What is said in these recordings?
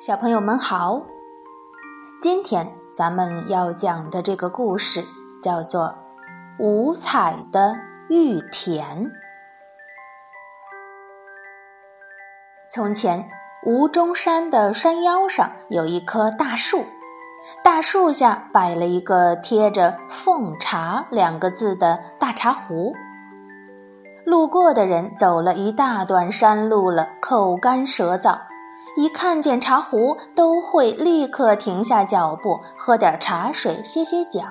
小朋友们好，今天咱们要讲的这个故事叫做《五彩的玉田》。从前，吴中山的山腰上有一棵大树，大树下摆了一个贴着“奉茶”两个字的大茶壶。路过的人走了一大段山路了，口干舌燥，一看见茶壶，都会立刻停下脚步，喝点茶水歇歇脚。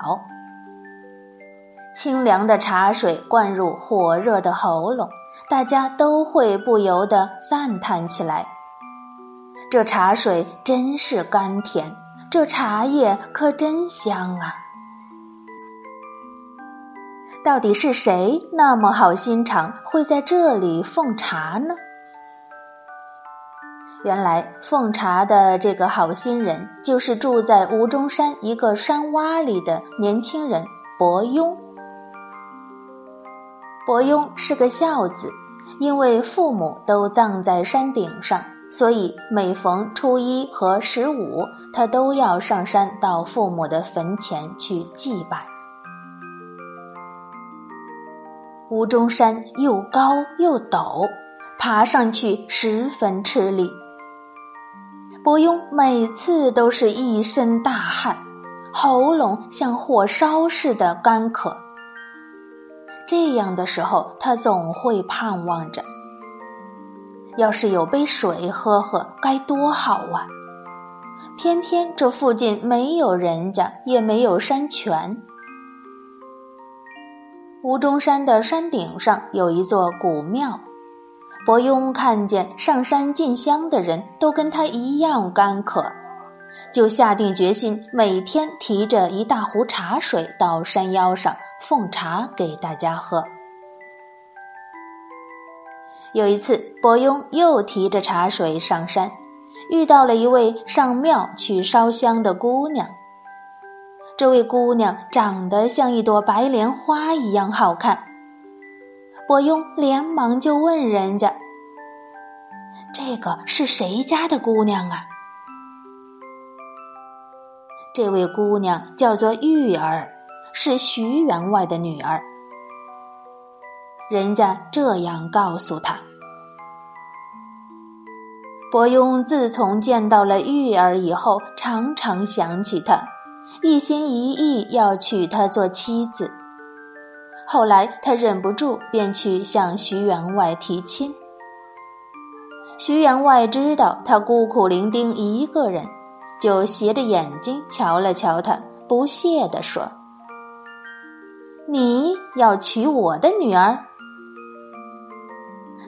清凉的茶水灌入火热的喉咙，大家都会不由得赞叹起来：“这茶水真是甘甜，这茶叶可真香啊！”到底是谁那么好心肠，会在这里奉茶呢？原来奉茶的这个好心人，就是住在吴中山一个山洼里的年轻人伯庸。伯庸是个孝子，因为父母都葬在山顶上，所以每逢初一和十五，他都要上山到父母的坟前去祭拜。吴中山又高又陡，爬上去十分吃力。伯庸每次都是一身大汗，喉咙像火烧似的干渴。这样的时候，他总会盼望着：要是有杯水喝喝，该多好啊！偏偏这附近没有人家，也没有山泉。吴中山的山顶上有一座古庙，伯庸看见上山进香的人都跟他一样干渴，就下定决心每天提着一大壶茶水到山腰上奉茶给大家喝。有一次，伯庸又提着茶水上山，遇到了一位上庙去烧香的姑娘。这位姑娘长得像一朵白莲花一样好看，伯庸连忙就问人家：“这个是谁家的姑娘啊？”这位姑娘叫做玉儿，是徐员外的女儿。人家这样告诉他。伯庸自从见到了玉儿以后，常常想起她。一心一意要娶她做妻子，后来他忍不住便去向徐员外提亲。徐员外知道他孤苦伶仃一个人，就斜着眼睛瞧了瞧他，不屑地说：“你要娶我的女儿，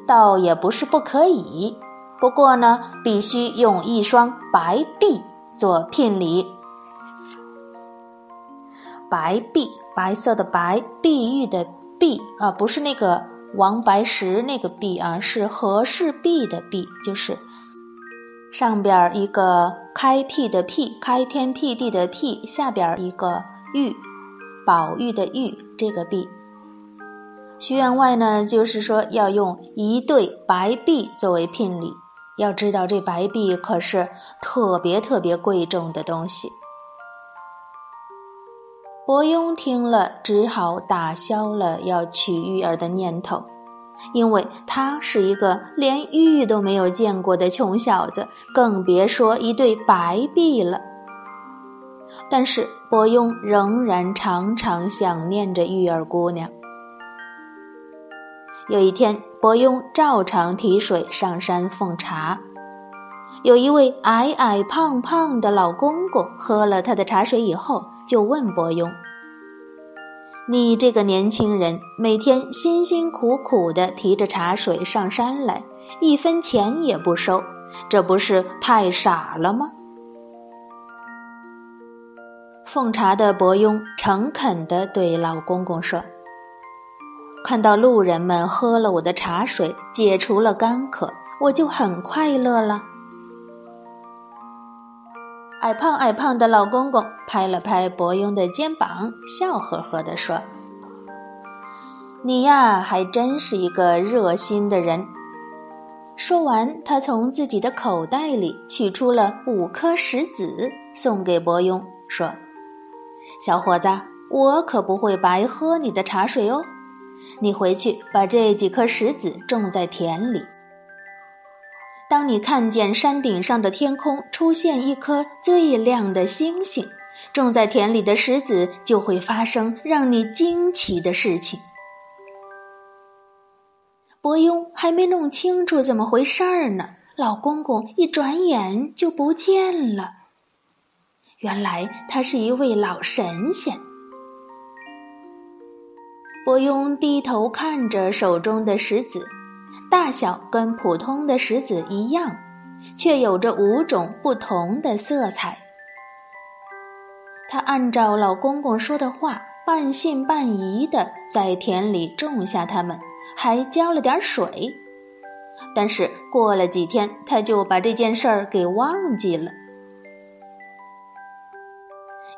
倒也不是不可以，不过呢，必须用一双白璧做聘礼。”白璧，白色的白，碧玉的碧啊，不是那个王白石那个碧啊，是和氏璧的璧，就是上边一个开辟的辟，开天辟地的辟，下边一个玉，宝玉的玉，这个璧。徐员外呢，就是说要用一对白璧作为聘礼，要知道这白璧可是特别特别贵重的东西。伯庸听了，只好打消了要娶玉儿的念头，因为他是一个连玉都没有见过的穷小子，更别说一对白璧了。但是伯庸仍然常常想念着玉儿姑娘。有一天，伯庸照常提水上山奉茶，有一位矮矮胖胖的老公公喝了他的茶水以后。就问伯庸：“你这个年轻人，每天辛辛苦苦的提着茶水上山来，一分钱也不收，这不是太傻了吗？”奉茶的伯庸诚恳地对老公公说：“看到路人们喝了我的茶水，解除了干渴，我就很快乐了。”矮胖矮胖的老公公拍了拍伯庸的肩膀，笑呵呵地说：“你呀，还真是一个热心的人。说完，他从自己的口袋里取出了五颗石子，送给伯庸，说：“小伙子，我可不会白喝你的茶水哦。你回去把这几颗石子种在田里。当你看见山顶上的天空出现一颗最亮的星星，种在田里的石子就会发生让你惊奇的事情。”伯庸还没弄清楚怎么回事儿呢，老公公一转眼就不见了。原来他是一位老神仙。伯庸低头看着手中的石子，大小跟普通的石子一样，却有着五种不同的色彩。他按照老公公说的话，半信半疑的在田里种下它们。还浇了点水，但是过了几天，他就把这件事儿给忘记了。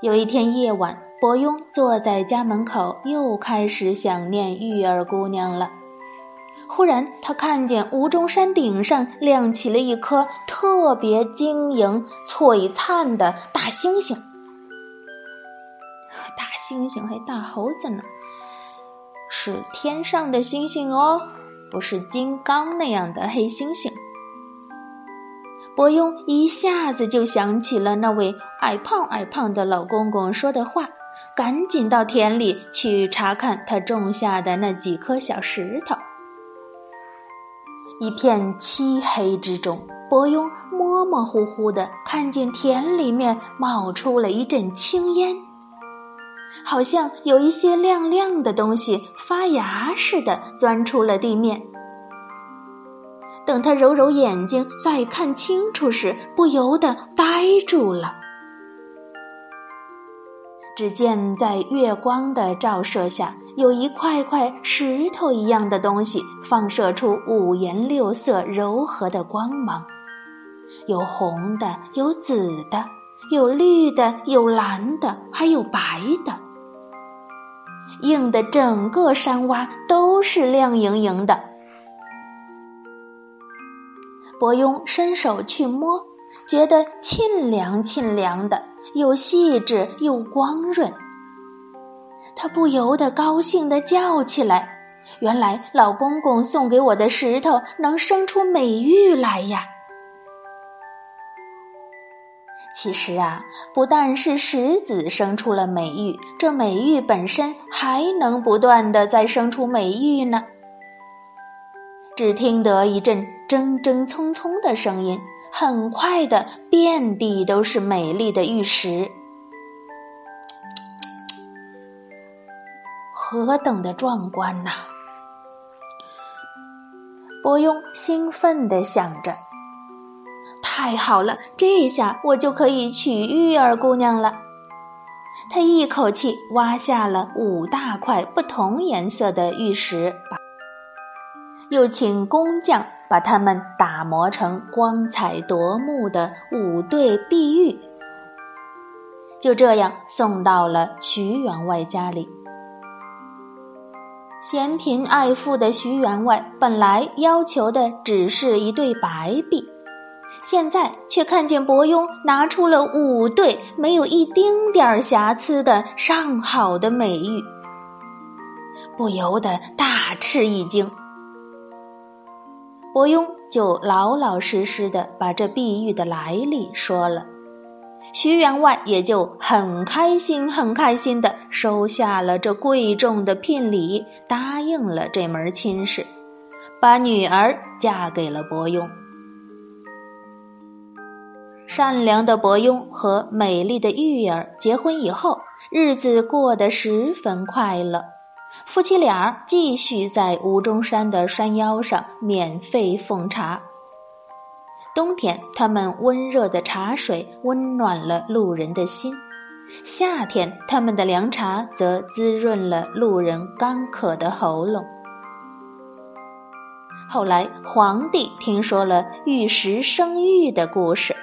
有一天夜晚，伯庸坐在家门口，又开始想念玉儿姑娘了。忽然，他看见吴中山顶上亮起了一颗特别晶莹璀璨的大星星。大猩猩还大猴子呢。是天上的星星哦，不是金刚那样的黑猩猩。伯庸一下子就想起了那位矮胖矮胖的老公公说的话，赶紧到田里去查看他种下的那几颗小石头。一片漆黑之中，伯庸模模糊糊的看见田里面冒出了一阵青烟。好像有一些亮亮的东西发芽似的钻出了地面。等他揉揉眼睛再看清楚时，不由得呆住了。只见在月光的照射下，有一块块石头一样的东西放射出五颜六色、柔和的光芒，有红的，有紫的。有绿的，有蓝的，还有白的，映的整个山洼都是亮莹莹的。伯庸伸手去摸，觉得沁凉沁凉的，又细致又光润。他不由得高兴的叫起来：“原来老公公送给我的石头能生出美玉来呀！”其实啊，不但是石子生出了美玉，这美玉本身还能不断的再生出美玉呢。只听得一阵铮铮匆匆的声音，很快的，遍地都是美丽的玉石，何等的壮观呐！伯庸兴奋的想着。太好了，这下我就可以娶玉儿姑娘了。他一口气挖下了五大块不同颜色的玉石，又请工匠把它们打磨成光彩夺目的五对碧玉。就这样送到了徐员外家里。嫌贫爱富的徐员外本来要求的只是一对白璧。现在却看见伯庸拿出了五对没有一丁点儿瑕疵的上好的美玉，不由得大吃一惊。伯庸就老老实实的把这碧玉的来历说了，徐员外也就很开心很开心的收下了这贵重的聘礼，答应了这门亲事，把女儿嫁给了伯庸。善良的伯庸和美丽的玉儿结婚以后，日子过得十分快乐。夫妻俩继续在吴中山的山腰上免费奉茶。冬天，他们温热的茶水温暖了路人的心；夏天，他们的凉茶则滋润了路人干渴的喉咙。后来，皇帝听说了玉石生玉的故事。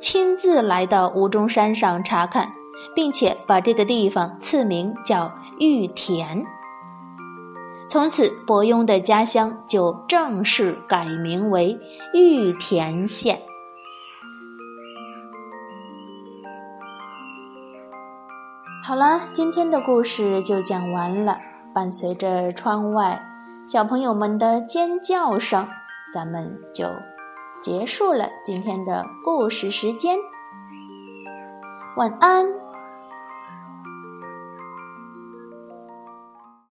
亲自来到吴中山上查看，并且把这个地方赐名叫玉田。从此，伯庸的家乡就正式改名为玉田县。好了，今天的故事就讲完了。伴随着窗外小朋友们的尖叫声，咱们就结束了今天的故事时间。晚安。